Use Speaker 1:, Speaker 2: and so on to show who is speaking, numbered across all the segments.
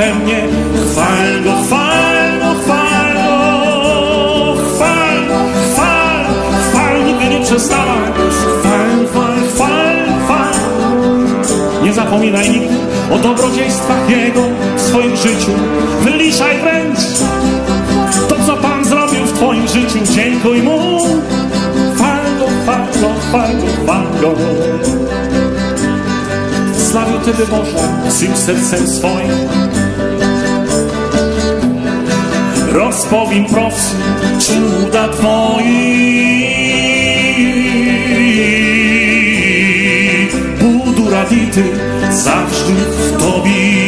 Speaker 1: we mnie, chwal go, chwal go, chwal go, chwal, chwal, chwal, nigdy nie przestawaj. Chwal, chwal, chwal, chwal. Nie zapominaj nigdy o dobrodziejstwach Jego w swoim życiu. Wyliczaj wręcz to, co Pan zrobił w Twoim życiu. Dziękuj Mu. Chwal Go, chwal Go, chwal Go, chwal Go. Slawił Tebe Boże swym sercem swoim. Rozpowiem prowcy cuda Twoich. Budu radity zawsze w Tobie.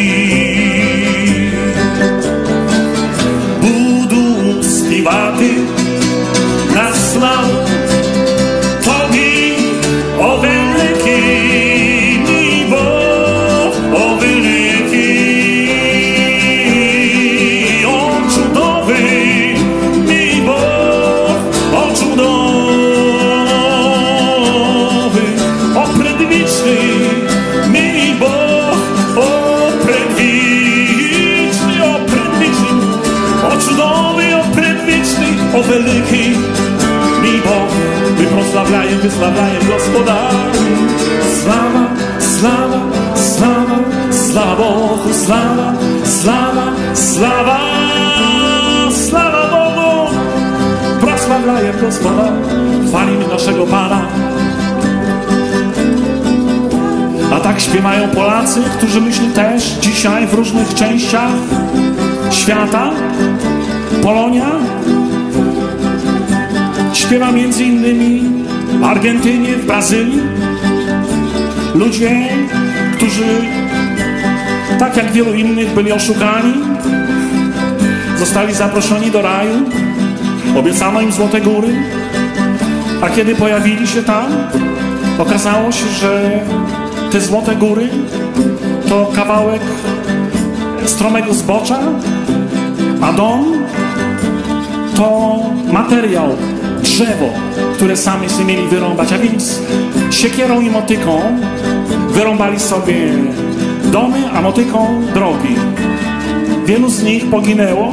Speaker 1: wielki mi Bóg. My proslavlajem, wysławlajem Gospoda. Sława, sława, sława, sława Bogu, sława, sława, sława, sława Bogu. Proslavlajem Gospoda, chwalimy naszego Pana. A tak śpiewają Polacy, którzy myślą też dzisiaj w różnych częściach świata. Polonia śpiewa między innymi w Argentynie, w Brazylii. Ludzie, którzy tak jak wielu innych byli oszukani, zostali zaproszeni do raju, obiecano im złote góry, a kiedy pojawili się tam, okazało się, że te złote góry to kawałek stromego zbocza, a dom to materiał, drzewo, które sami sobie mieli wyrąbać, a więc siekierą i motyką wyrąbali sobie domy, a motyką drogi. Wielu z nich poginęło.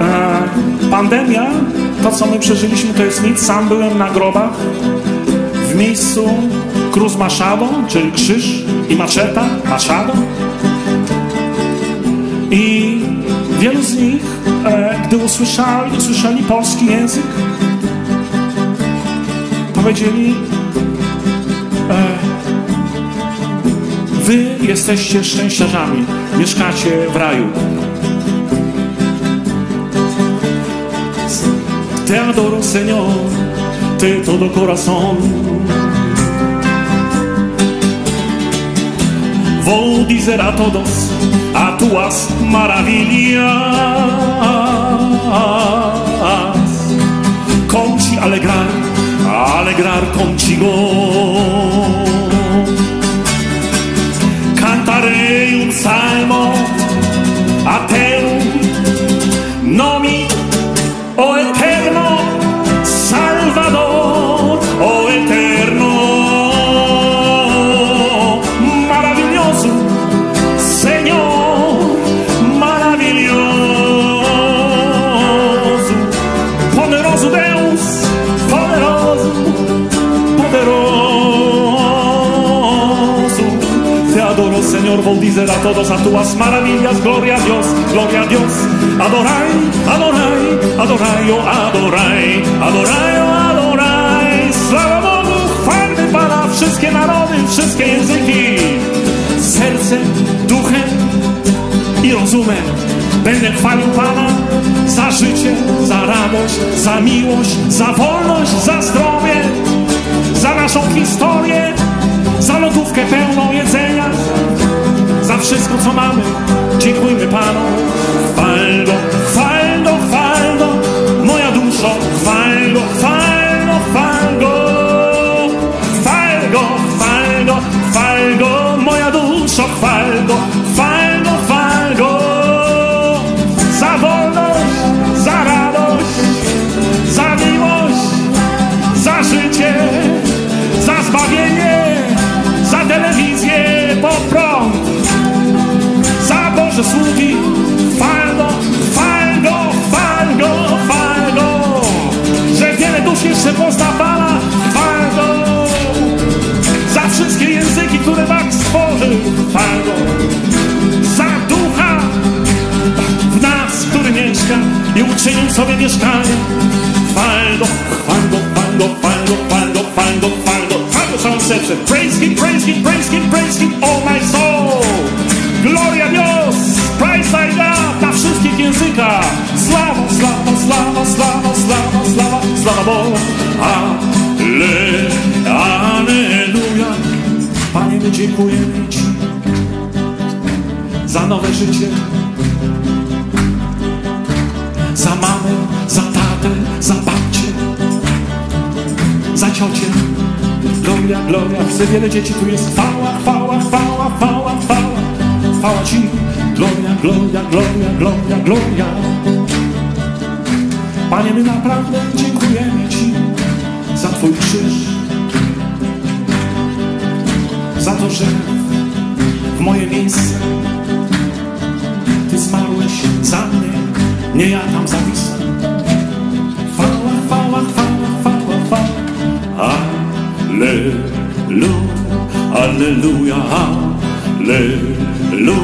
Speaker 1: E, pandemia, to co my przeżyliśmy, to jest nic. Sam byłem na grobach w miejscu Cruz Machado, czyli krzyż i maczeta, machado. I wielu z nich, gdy usłyszeli, usłyszeli polski język, powiedzieli, e, Wy jesteście szczęściarzami, mieszkacie w raju. Te adoro, Señor, te todo corazón. Vou dizer a todos a tuas maravilhas. Ci alegrar, alegrar contigo. Cantarei un salmo a te, Señor, vou dizer a todos a tuas maravilhas, glória a Deus, glória a Deus. Adorai, adorai, adorai, oh, adorai, adorai, oh, adorai. Sława Bogu, chwalmy Pana, wszystkie narody, wszystkie języki. Sercem, duchem i rozumem będę chwalił Pana za życie, za radość, za miłość, za wolność, za zdrowie, za naszą historię, za lodówkę pełną jedzenia, za wszystko, co mamy. Dziękujmy Panu. Chwal Go, chwal Go, chwal Go, moja duszo, chwal Go, chwal Go, chwal Go. Chwal Go, chwal Go, chwal Go, moja duszo, chwal dusz jeszcze pozna Pana. Chwal Go, za wszystkie języki, które Bóg stworzył. Chwal Go, za ducha w nas, który mieszka i uczynił sobie mieszkanie. Chwal Go, chwal Go, chwal Go, chwal Go, chwal Go, chwal Go, chwal Go, chwal Go całym sercem. Praise Him, praise Him, praise Him, praise Him, all my soul. Gloria Dios, praise Thy God na wszystkich językach. Sława, sława, sława, sława, sława, sława, sława Bogu. Ale, aleluja. Panie, my dziękujemy Ci za nowe życie, za mamę, za tatę, za babcię, za ciocię. Gloria, gloria, chcę wiele dzieci, tu jest chwała, chwała, chwała, chwała, chwała, chwała Ci. Gloria, gloria, gloria, gloria, gloria. Panie, my naprawdę dziękujemy Ci za Twój krzyż, za to, że w moje miejsce Ty zmarłeś za mnie, nie ja tam zawisłem. Chwała, chwała, chwała, chwała, chwała. Alleluja, alleluja, alleluja,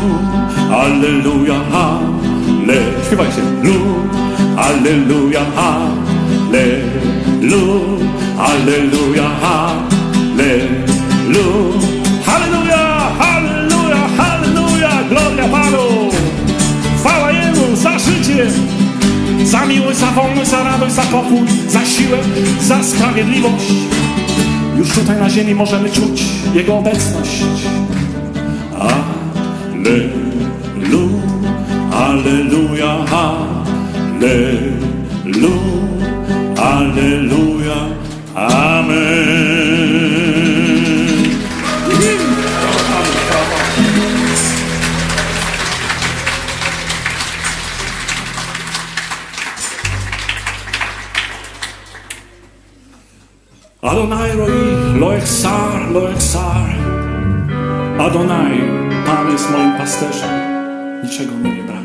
Speaker 1: alleluja, alle. Śpiewajcie. Lu, alleluja, alleluja, alleluja, alleluja, halleluja, halleluja, halleluja, gloria Panu. Chwała Jemu za życie, za miłość, za wolność, za radość, za pokój, za siłę, za sprawiedliwość. Już tutaj na ziemi możemy czuć Jego obecność. Alleluja, alleluja, alleluja, amen. Adonai roi, lo echsar, lo echsar. Adonai, Pan jest moim pasterzem, niczego mi nie braknie.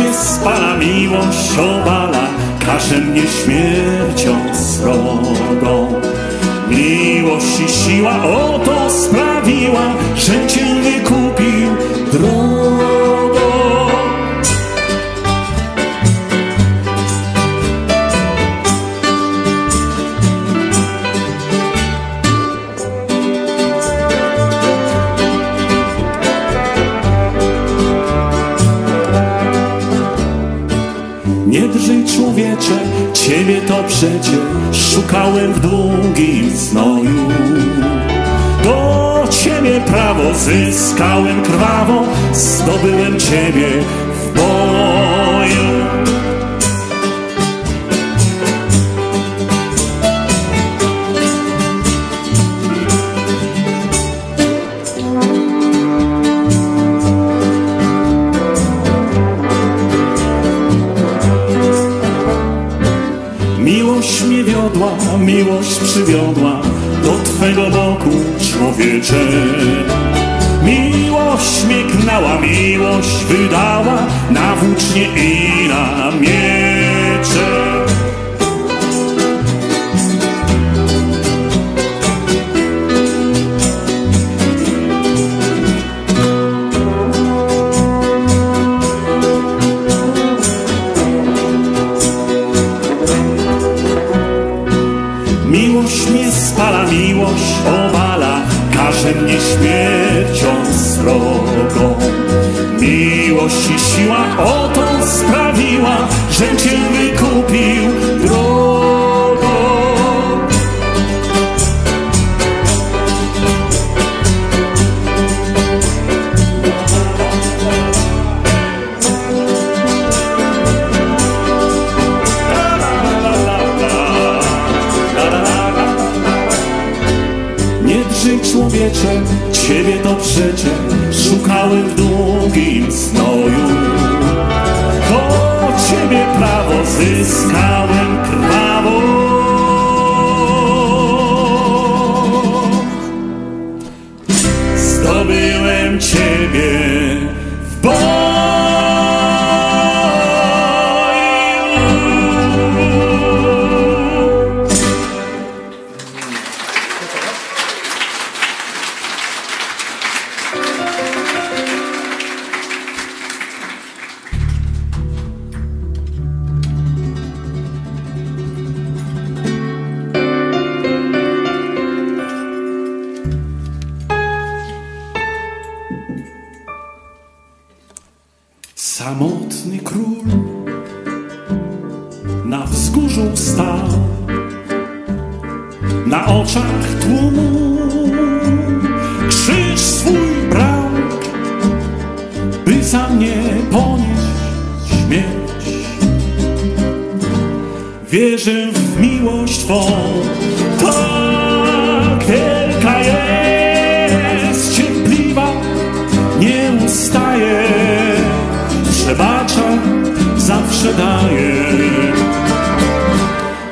Speaker 1: mnie spala, miłość obala, każe mnie śmiercią srogą. Miłość i siła oto sprawiła, że cię wykupił. Ciebie to przecież szukałem w długim znoju. Do Ciebie prawo zyskałem krwawo, zdobyłem Ciebie w boju. miłość przywiodła do Twego boku, człowiecze. Miłość miegnęła, miłość wydała na włócznie i na miecze. ci siła oto sprawiła, że cię wykupił drogo. Nie drży człowiecze, ciebie to przeczę, szukałem w długim snu.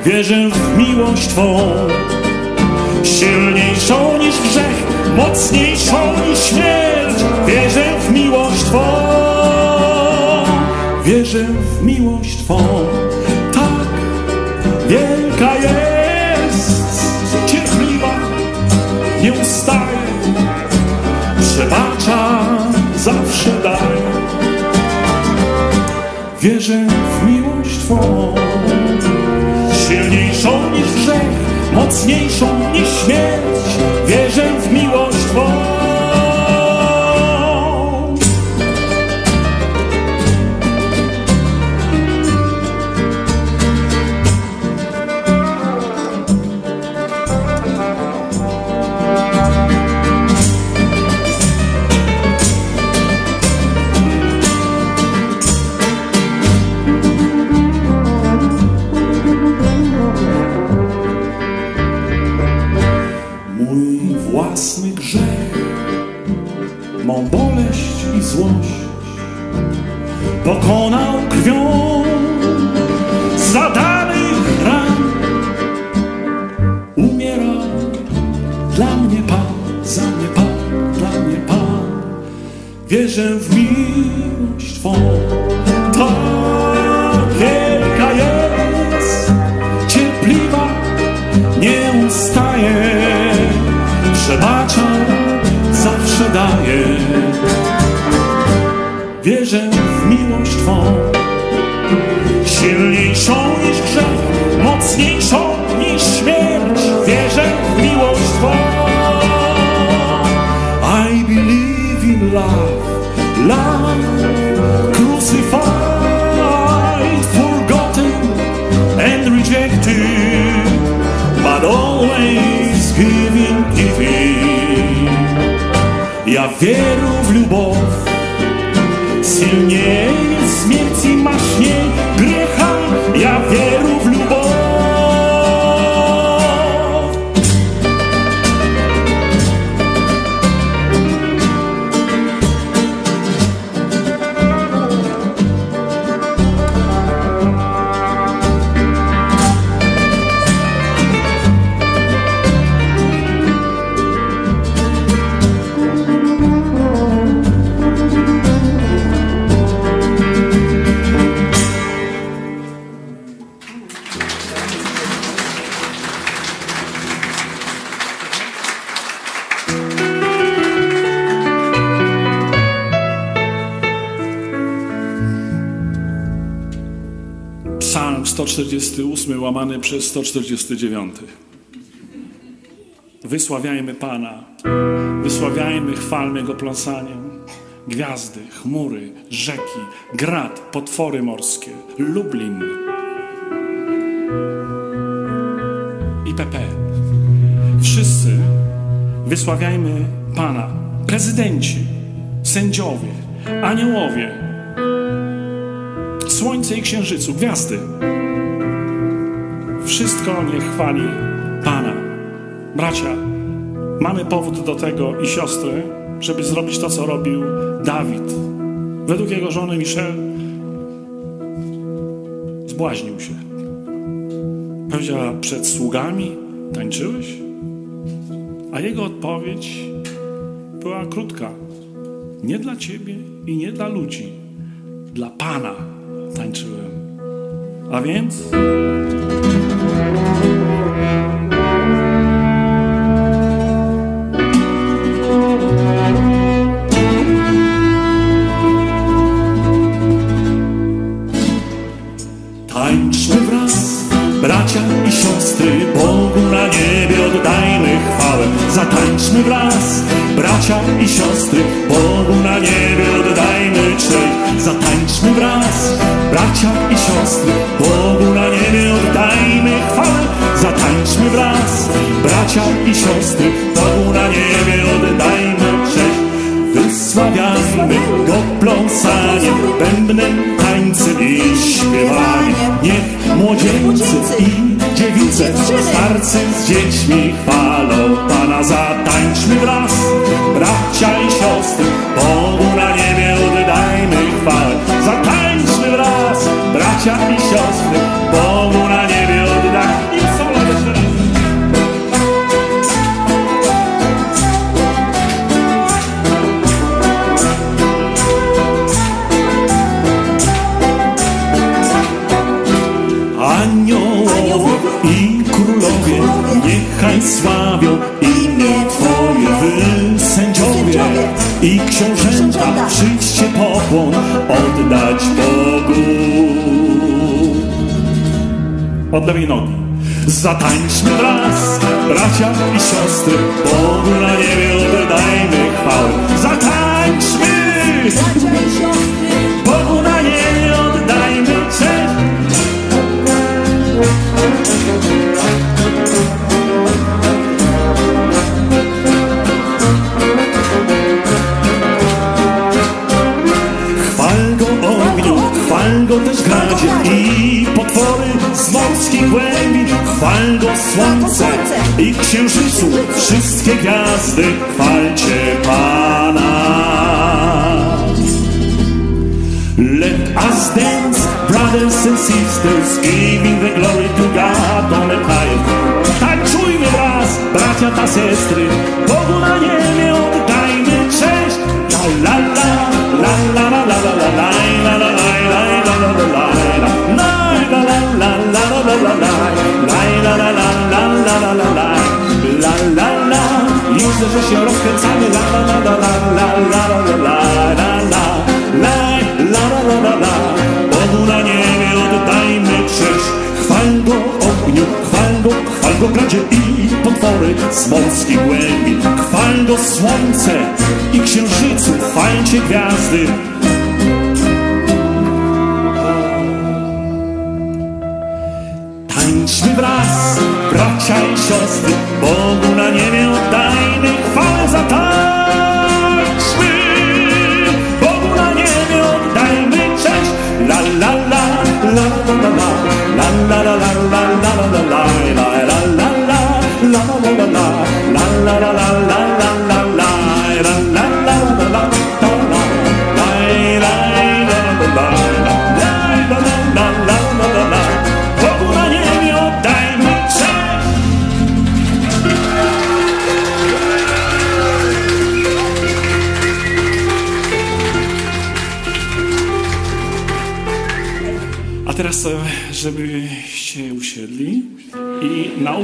Speaker 1: Wierzę w miłość Twą. Silniejszą niż grzech Mocniejszą niż śmierć. Wierzę w miłość Twą. Wierzę w miłość Twą. Tak wielka jest Cierpliwa Nieustanna mocniejszą niż śmierć. веру в любовь сильнее. Przez 149. Wysławiajmy Pana, wysławiajmy, chwalmy Go pląsaniem. Gwiazdy, chmury, rzeki, grad, potwory morskie, Lublin, IPP. Wszyscy wysławiajmy Pana, prezydenci, sędziowie, aniołowie, słońce i księżycu, gwiazdy. Wszystko niech chwali Pana. Bracia, mamy powód do tego i siostry, żeby zrobić to, co robił Dawid. Według jego żony Michelle zbłaźnił się. Powiedziała, przed sługami tańczyłeś? A jego odpowiedź była krótka. Nie dla ciebie i nie dla ludzi. Dla Pana tańczyłem. A więc... Zatańczmy wraz, bracia i siostry, Bogu na niebie oddajmy cześć. Zatańczmy wraz, bracia i siostry, Bogu na niebie oddajmy chwałę. Zatańczmy wraz, bracia i siostry, Bogu na niebie oddajmy cześć. Wysławiajmy Go pląsaniem, bębnem, tańcem i śpiewaniem. Niech młodzieńcy i dziewice, starcy z dziećmi chwalą Pana. Zatańczmy wraz, bracia i oddać Bogu. Od lewej nogi. Zatańczmy wraz, bracia i siostry, Bogu na niebie oddajmy chwałę. Zatańczmy,
Speaker 2: Bracia
Speaker 1: gradzie i potwory z morskich głębi. Chwal go słońce i księżycu, wszystkie gwiazdy, chwalcie Pana. Let us dance, brothers and sisters, giving the glory to God on the highest. Tańczujmy wraz, bracia ta sestry, Bogu na niebie oddajmy cześć. La la la la la la la la la la la la la la la la la la la la la la la la la la la la la la la la Widzę, że się rozkręcamy la la la la la la la la la la la la la la la la Bogu na niebie oddajmy cześć Chwal go ogniu, chwal go, chwal go gradzie i potwory z morskich głębi Chwal go słońce i księżycu, chwalcie gwiazdy Bırak şanssızlık boluna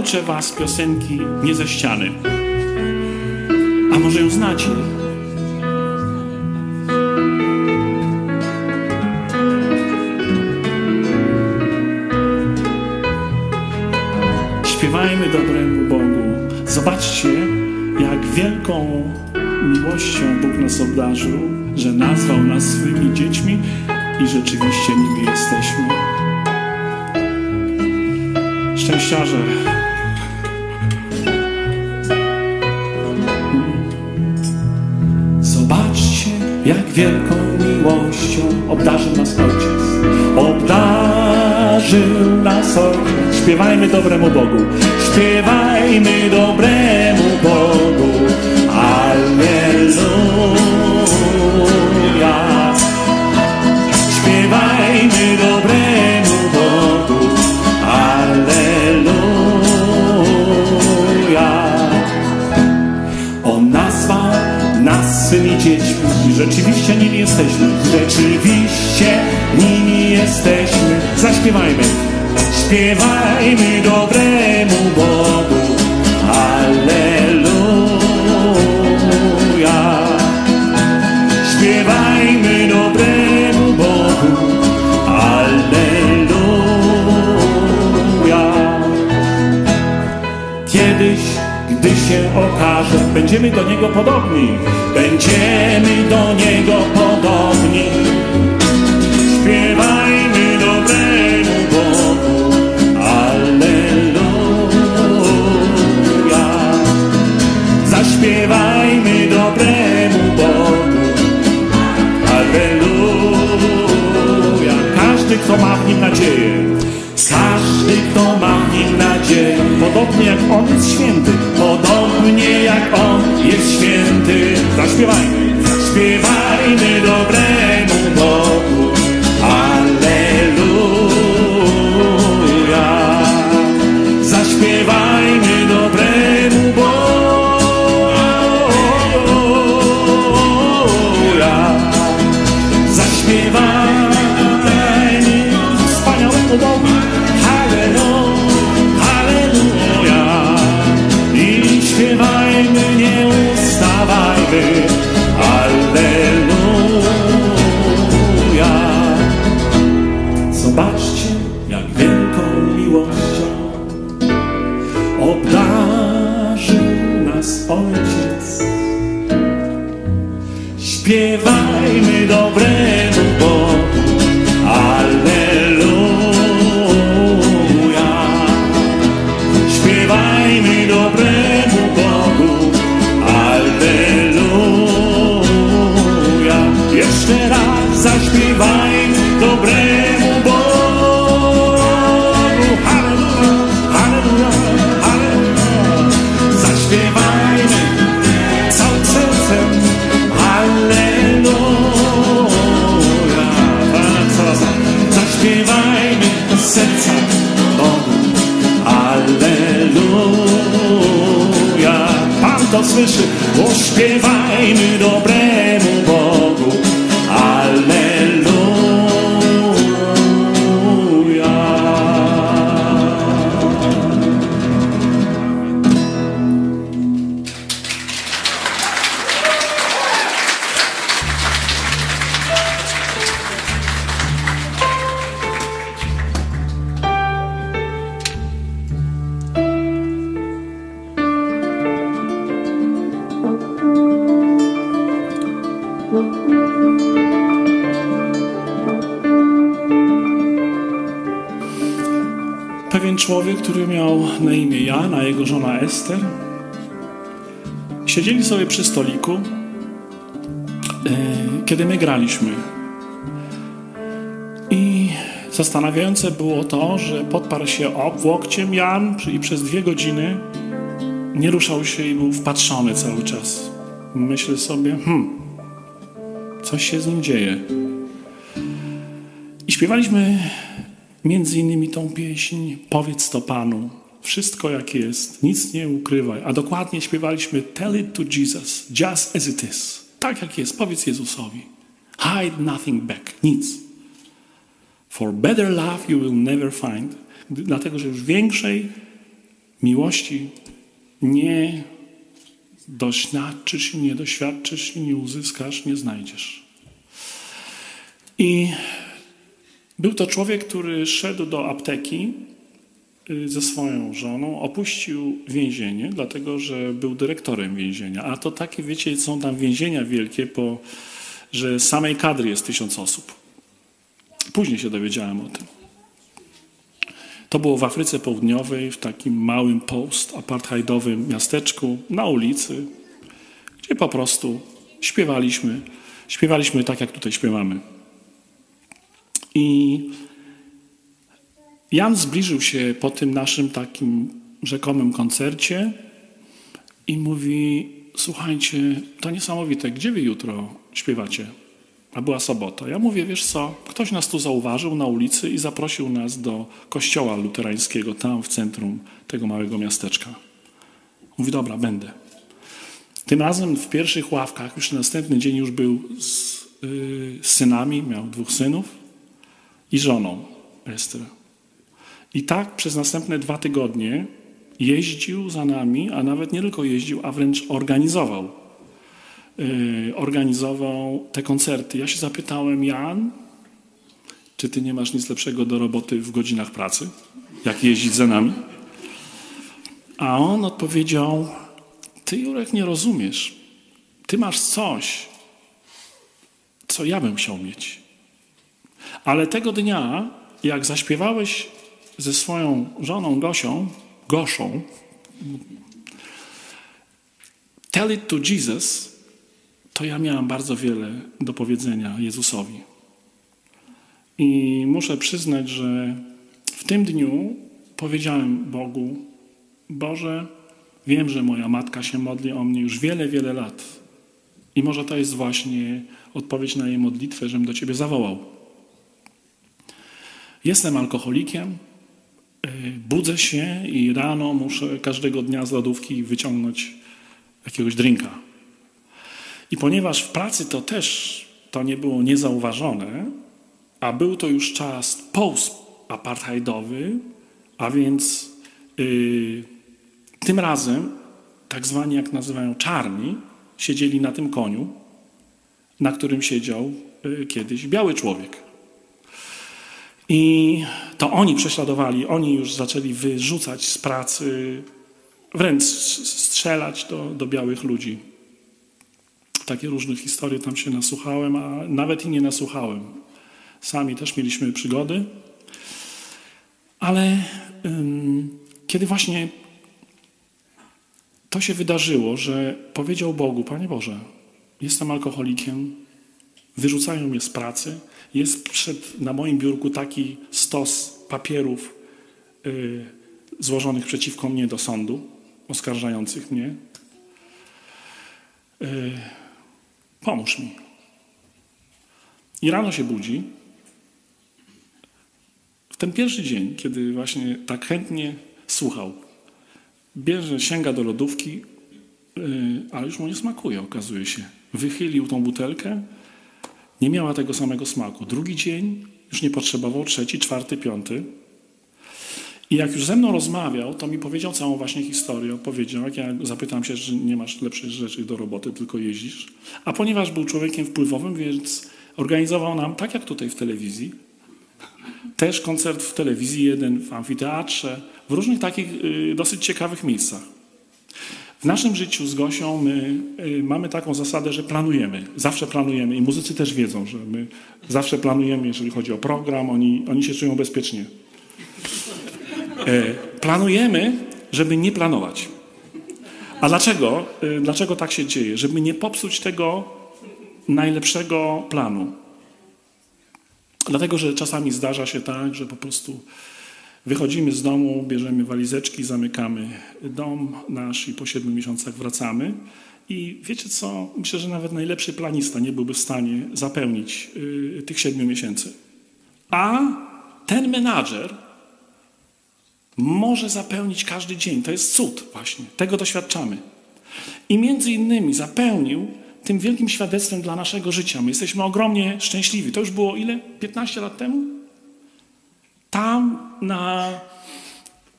Speaker 1: nauczę was piosenki nie ze ściany. A może ją znacie? Śpiewajmy dobremu Bogu. Zobaczcie, jak wielką miłością Bóg nas obdarzył, że nazwał nas swymi dziećmi i rzeczywiście nimi jesteśmy. Szczęściarze. Jak wielką miłością obdarzył nas Ojciec. Obdarzył nas Ojciec. Śpiewajmy dobremu Bogu. Śpiewajmy dobremu rzeczywiście nimi jesteśmy. Rzeczywiście nimi jesteśmy. Zaśpiewajmy. Śpiewajmy dobremu Bogu. Ester, siedzieli sobie przy stoliku, e, kiedy my graliśmy. I zastanawiające było to, że podparł się ob łokciem Jan i przez dwie godziny nie ruszał się i był wpatrzony cały czas. Myślę sobie, hmm, coś się z nim dzieje. I śpiewaliśmy między innymi tą pieśń Powiedz to Panu, wszystko jak jest, nic nie ukrywaj. A dokładnie śpiewaliśmy Tell it to Jesus, just as it is. Tak jak jest, powiedz Jezusowi. Hide nothing back, nic. For better love you will never find. Dlatego, że już większej miłości nie doświadczysz nie doświadczysz nie uzyskasz, nie znajdziesz. I był to człowiek, który szedł do apteki ze swoją żoną opuścił więzienie, dlatego że był dyrektorem więzienia. A to takie, wiecie, są tam więzienia wielkie, bo, że samej kadry jest tysiąc osób. Później się dowiedziałem o tym. To było w Afryce Południowej, w takim małym post-apartheidowym miasteczku na ulicy, gdzie po prostu śpiewaliśmy. Śpiewaliśmy tak, jak tutaj śpiewamy. I Jan zbliżył się po tym naszym takim rzekomym koncercie i mówi: Słuchajcie, to niesamowite, gdzie wy jutro śpiewacie? A była sobota. Ja mówię, wiesz co, ktoś nas tu zauważył na ulicy i zaprosił nas do kościoła luterańskiego, tam w centrum tego małego miasteczka. Mówi, dobra, będę. Tym razem w pierwszych ławkach, już następny dzień już był z, yy, z synami, miał dwóch synów i żoną Ester. I tak przez następne dwa tygodnie jeździł za nami, a nawet nie tylko jeździł, a wręcz organizował. Yy, organizował te koncerty. Ja się zapytałem, Jan, czy ty nie masz nic lepszego do roboty w godzinach pracy, jak jeździć za nami? A on odpowiedział, ty Jurek nie rozumiesz. Ty masz coś, co ja bym chciał mieć. Ale tego dnia, jak zaśpiewałeś ze swoją żoną Gosią, Goszą, Tell it to Jesus, to ja miałam bardzo wiele do powiedzenia Jezusowi. I muszę przyznać, że w tym dniu powiedziałem Bogu: Boże, wiem, że moja matka się modli o mnie już wiele, wiele lat. I może to jest właśnie odpowiedź na jej modlitwę, żebym do Ciebie zawołał. Jestem alkoholikiem, budzę się i rano muszę każdego dnia z lodówki wyciągnąć jakiegoś drinka. I ponieważ w pracy to też to nie było niezauważone, a był to już czas post-apartheidowy, a więc yy, tym razem tak zwani, jak nazywają czarni, siedzieli na tym koniu, na którym siedział yy, kiedyś biały człowiek. I to oni prześladowali, oni już zaczęli wyrzucać z pracy, wręcz strzelać do, do białych ludzi. Takie różne historie tam się nasłuchałem, a nawet i nie nasłuchałem. Sami też mieliśmy przygody. Ale ym, kiedy właśnie to się wydarzyło, że powiedział Bogu, Panie Boże, jestem alkoholikiem, wyrzucają mnie z pracy, jest przed, na moim biurku taki stos papierów y, złożonych przeciwko mnie do sądu, oskarżających mnie. Y, pomóż mi. I rano się budzi. W ten pierwszy dzień, kiedy właśnie tak chętnie słuchał, bierze, sięga do lodówki, yy, ale już mu nie smakuje, okazuje się. Wychylił tą butelkę, nie miała tego samego smaku. Drugi dzień już nie potrzebował, trzeci, czwarty, piąty. I jak już ze mną rozmawiał, to mi powiedział całą właśnie historię. Powiedział, jak ja zapytam się, że nie masz lepszych rzeczy do roboty, tylko jeździsz. A ponieważ był człowiekiem wpływowym, więc organizował nam, tak jak tutaj w telewizji, też koncert w telewizji, jeden w amfiteatrze, w różnych takich y, dosyć ciekawych miejscach. W naszym życiu z Gosią my y, mamy taką zasadę, że planujemy. Zawsze planujemy i muzycy też wiedzą, że my zawsze planujemy, jeżeli chodzi o program, oni, oni się czują bezpiecznie. E, planujemy, żeby nie planować. A dlaczego? E, dlaczego tak się dzieje? Żeby nie popsuć tego najlepszego planu. Dlatego, że czasami zdarza się tak, że po prostu wychodzimy z domu, bierzemy walizeczki, zamykamy dom nasz i po siedmiu miesiącach wracamy. I wiecie co? Myślę, że nawet najlepszy planista nie byłby w stanie zapełnić y, tych siedmiu miesięcy. A ten menadżer może zapełnić każdy dzień. To jest cud właśnie. Tego doświadczamy. I między innymi zapełnił tym wielkim świadectwem dla naszego życia. My jesteśmy ogromnie szczęśliwi. To już było ile? 15 lat temu? Tam na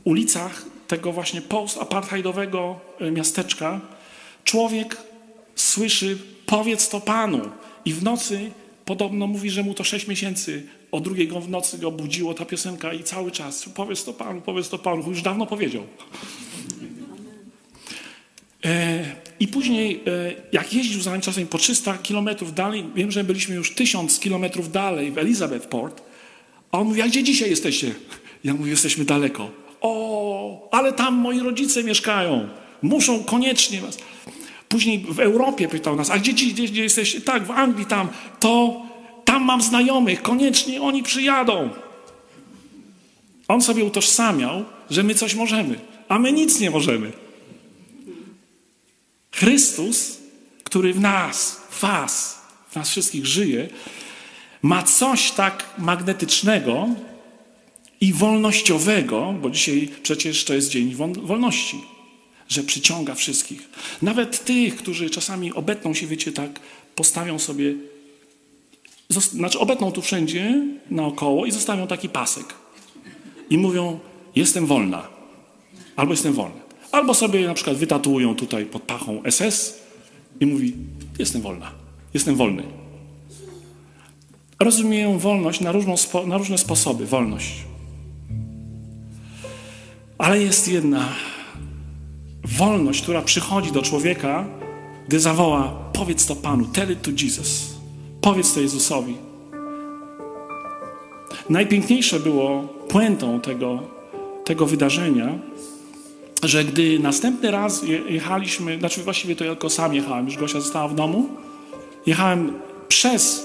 Speaker 1: ulicach tego właśnie post-apartheidowego e, miasteczka człowiek słyszy powiedz to Panu i w nocy podobno mówi, że mu to 6 miesięcy. O drugiej w nocy go budziło ta piosenka i cały czas powiedz to Panu, powiedz to Panu, już dawno powiedział. E, I później, e, jak jeździł za nami czasem po 300 kilometrów dalej, wiem, że byliśmy już 1000 kilometrów dalej w Elizabethport, a on mówi, a gdzie dzisiaj jesteście? Ja mówię, jesteśmy daleko. O, ale tam moi rodzice mieszkają. Muszą koniecznie was. Później w Europie pytał nas, a gdzie, gdzie, gdzie jesteście? Tak, w Anglii tam. To tam mam znajomych, koniecznie oni przyjadą. On sobie utożsamiał, że my coś możemy, a my nic nie możemy. Chrystus, który w nas, w was, w nas wszystkich żyje, ma coś tak magnetycznego i wolnościowego, bo dzisiaj przecież to jest dzień wolności, że przyciąga wszystkich. Nawet tych, którzy czasami obetną się, wiecie, tak, postawią sobie, znaczy obetną tu wszędzie naokoło i zostawią taki pasek. I mówią, jestem wolna. Albo jestem wolny. Albo sobie na przykład wytatuują tutaj pod pachą SS i mówi, jestem wolna, jestem wolny. Rozumieją wolność na, różną, na różne sposoby, wolność. Ale jest jedna wolność, która przychodzi do człowieka, gdy zawoła: Powiedz to Panu, tell it to Jesus. Powiedz to Jezusowi. Najpiękniejsze było puentą tego, tego wydarzenia, że gdy następny raz jechaliśmy, znaczy właściwie to ja tylko sam jechałem, już Gosia została w domu, jechałem przez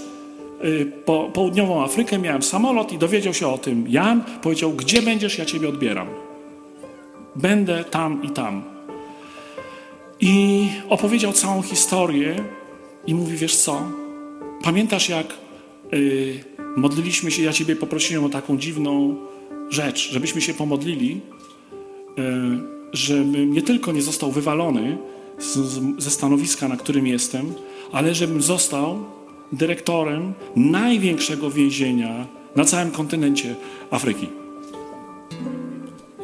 Speaker 1: po, południową Afrykę, miałem samolot i dowiedział się o tym Jan, powiedział, gdzie będziesz, ja ciebie odbieram. Będę tam i tam. I opowiedział całą historię i mówi, wiesz co, pamiętasz jak y, modliliśmy się, ja ciebie poprosiłem o taką dziwną rzecz, żebyśmy się pomodlili, y, żebym nie tylko nie został wywalony z, z, ze stanowiska, na którym jestem, ale żebym został dyrektorem największego więzienia na całym kontynencie Afryki.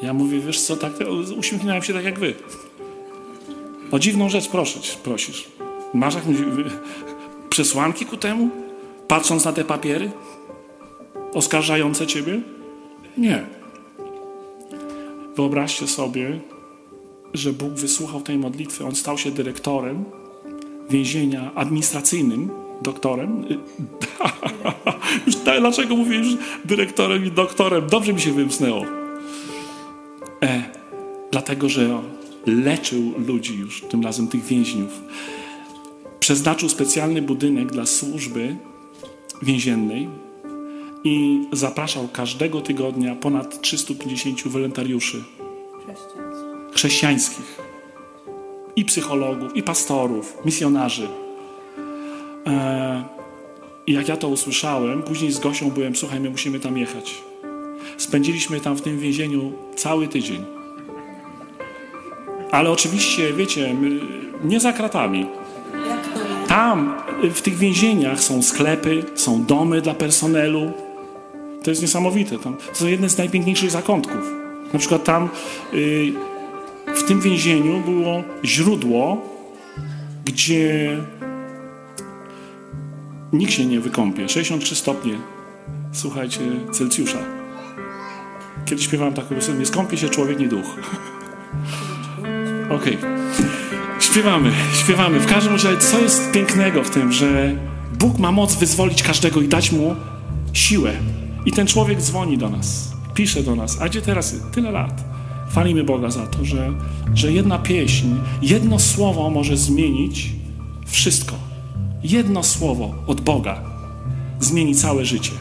Speaker 1: Ja mówię, wiesz co, tak, uśmiechnąłem się tak jak wy. O dziwną rzecz prosisz, prosisz. Masz jakąś przesłanki ku temu? Patrząc na te papiery? Oskarżające ciebie? Nie. Wyobraźcie sobie, że Bóg wysłuchał tej modlitwy. On stał się dyrektorem więzienia administracyjnym, doktorem. Już tak, dlaczego mówisz dyrektorem i doktorem? Dobrze mi się wymknęło. E, dlatego, że leczył ludzi już, tym razem tych więźniów. Przeznaczył specjalny budynek dla służby więziennej i zapraszał każdego tygodnia ponad 350 wolontariuszy chrześcijańskich. I psychologów, i pastorów, misjonarzy. E, I jak ja to usłyszałem, później z Gosią byłem, słuchaj, my musimy tam jechać. Spędziliśmy tam w tym więzieniu cały tydzień. Ale oczywiście, wiecie, nie za kratami. Tam, w tych więzieniach są sklepy, są domy dla personelu. To jest niesamowite. Tam, to są jedne z najpiękniejszych zakątków. Na przykład tam y, w tym więzieniu było źródło, gdzie nikt się nie wykąpie. 63 stopnie, słuchajcie, Celsjusza. Kiedy śpiewałem taką piosenkę, nie skąpie się człowiek, nie duch. Okej. Okay. Śpiewamy, śpiewamy. W każdym razie, co jest pięknego w tym, że Bóg ma moc wyzwolić każdego i dać mu siłę. I ten człowiek dzwoni do nas, pisze do nas. A gdzie teraz? Tyle lat. Chwalimy Boga za to, że, że jedna pieśń, jedno słowo może zmienić wszystko. Jedno słowo od Boga zmieni całe życie.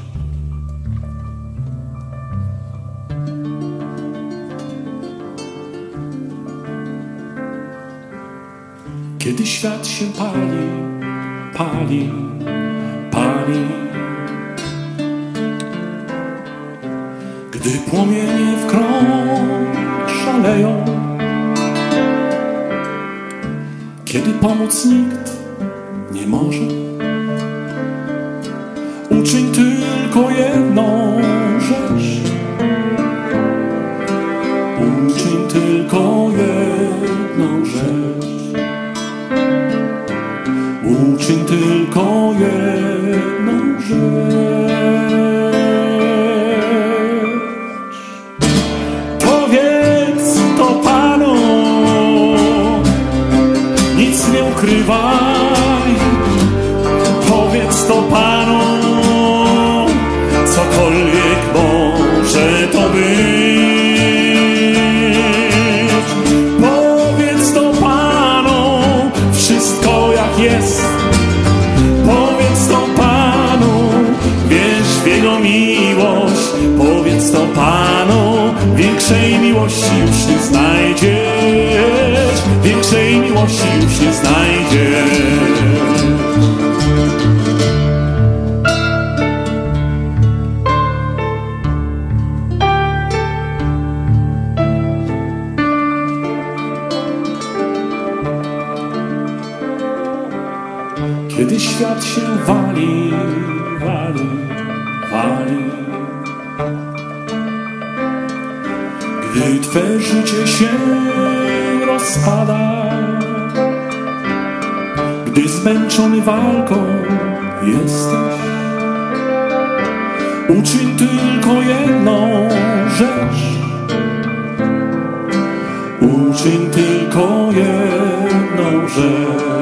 Speaker 1: Kiedy świat się pali, pali, pali. Gdy płomienie w krąg szaleją. Kiedy pomóc nikt nie może, uczyń tylko jedną rzecz. Uczyń tylko jedną rzecz. Uczyń tylko jedną rzecz. Większej miłości już nie znajdziesz, większej miłości już nie znajdziesz. Kiedy świat się wali, Twe życie się rozpada, gdy zmęczony walką jesteś, uczyń tylko jedną rzecz. Uczyń tylko jedną rzecz.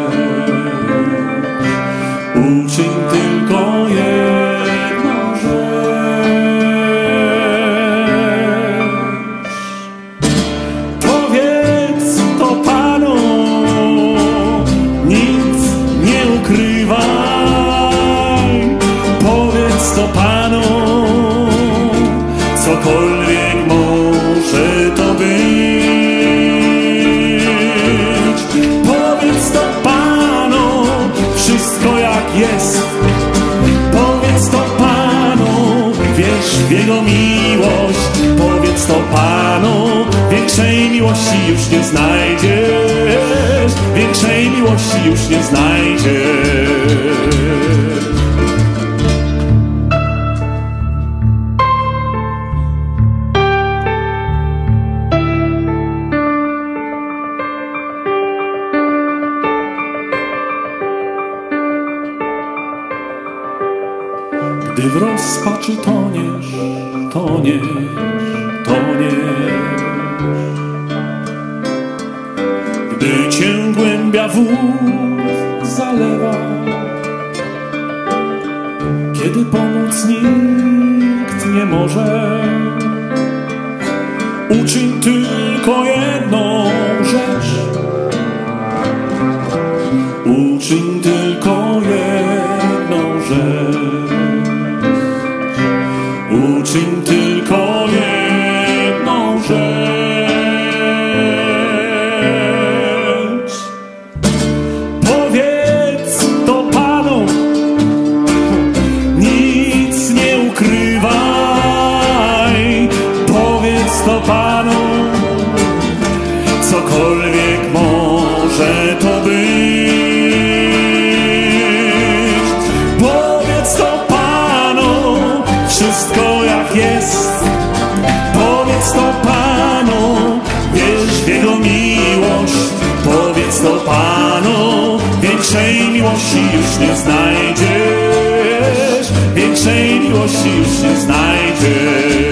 Speaker 1: Jego miłość. Powiedz to Panu, większej miłości już nie znajdziesz. Większej miłości już nie znajdziesz. Gdy w rozpaczy toniesz, toniesz, toniesz. Gdy cię głębia wód zalewa, kiedy pomóc nikt nie może, uczyń tylko jedną rzecz. Uczyń tylko jedną rzecz. Cokolwiek może to być. Powiedz to Panu, wszystko jak jest. Powiedz to Panu, wierz w Jego miłość. Powiedz to Panu, większej miłości już nie znajdziesz. Większej miłości już nie znajdziesz.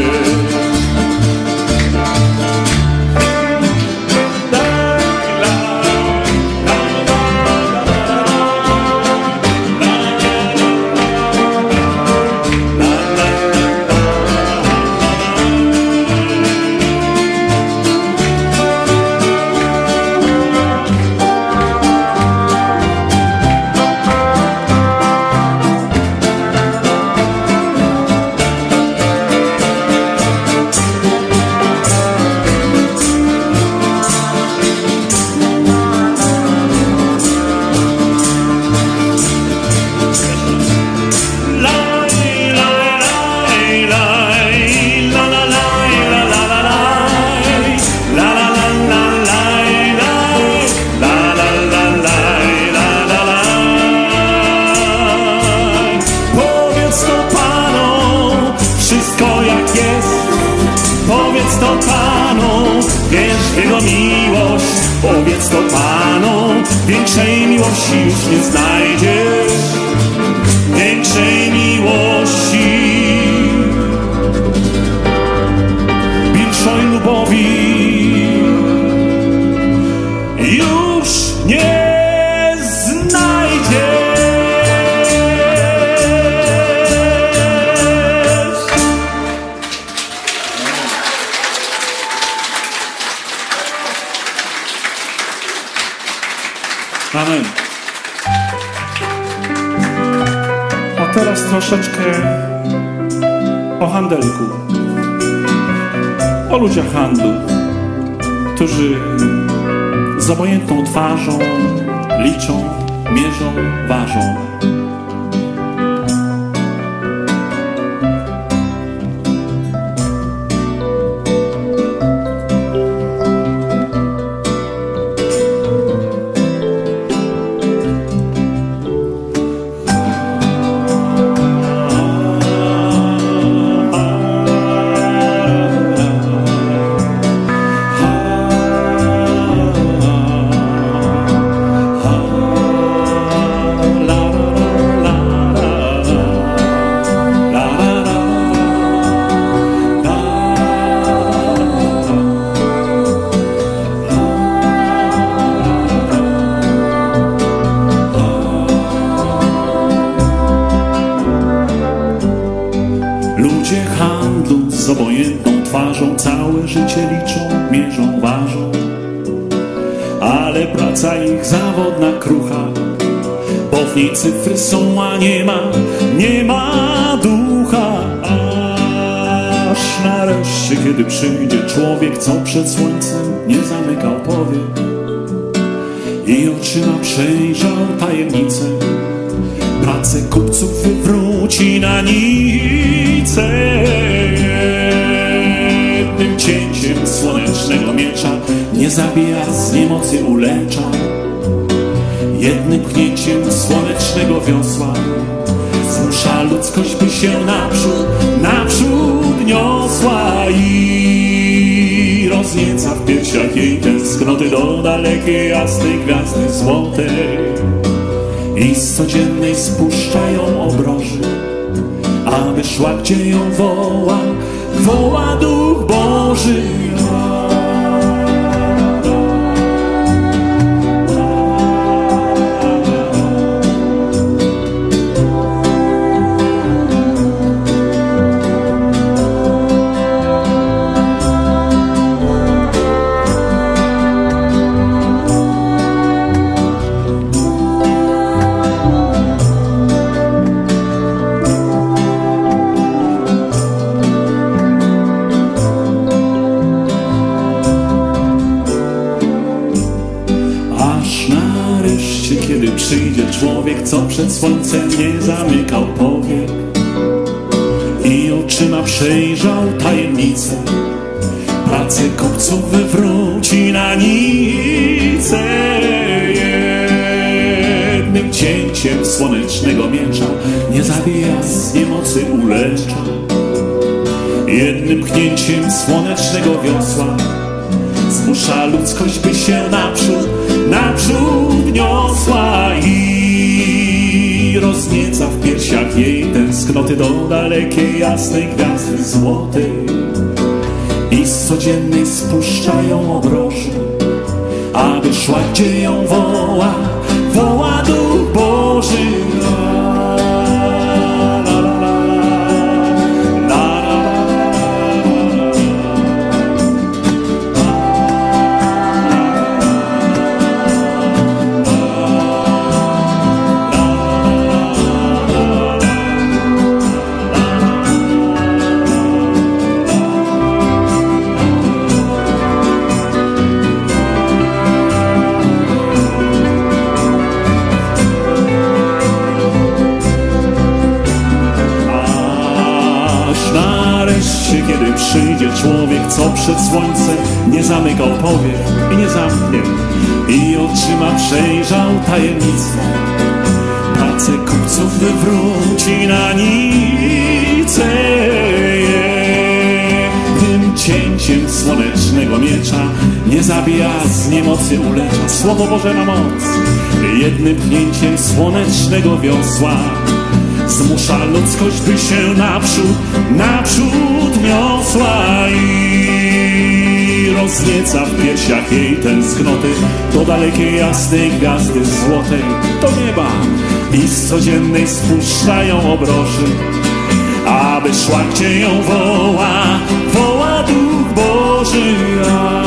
Speaker 1: Przed słońcem nie zamykał powiek i oczyma przejrzał tajemnicę. Pracę kupców wywróci na nicę. Jednym cięciem słonecznego miecza nie zabija z niemocy ulecza. Jednym pchnięciem słonecznego wiosła zmusza ludzkość by się naprzód do dalekiej jasnej gwiazdy złotej i z codziennej spuszczają obroży, aby szła gdzie ją woła, woła Duch przed słońcem nie zamykał powiek i oczyma przejrzał tajemnicę, pracę kupców wywróci na nicę jednym cięciem słonecznego miecza, nie zabija z niemocy ulecza, jednym pchnięciem słonecznego wiosła zmusza ludzkość, by się naprzód, naprzód niosła i roznieca w piersiach jej tęsknoty do dalekiej jasnej gwiazdy złotej i z codziennej spuszczają obroży, aby szła gdzie ją woła, woła Duch Boży. Co przed słońcem nie zamykał powiek i nie zamknie i oczyma przejrzał tajemnicę. Pracę kupców wywróci na nicę jednym cięciem słonecznego miecza nie zabija z niemocy ulecza. Słowo Boże ma moc jednym pchnięciem słonecznego wiosła zmusza ludzkość, by się naprzód, naprzód niosła i roznieca w piersiach jej tęsknoty do dalekiej jasnej gwiazdy złotej, do nieba i z codziennej spuszczają obroży, aby szła gdzie ją woła, woła Duch Boży.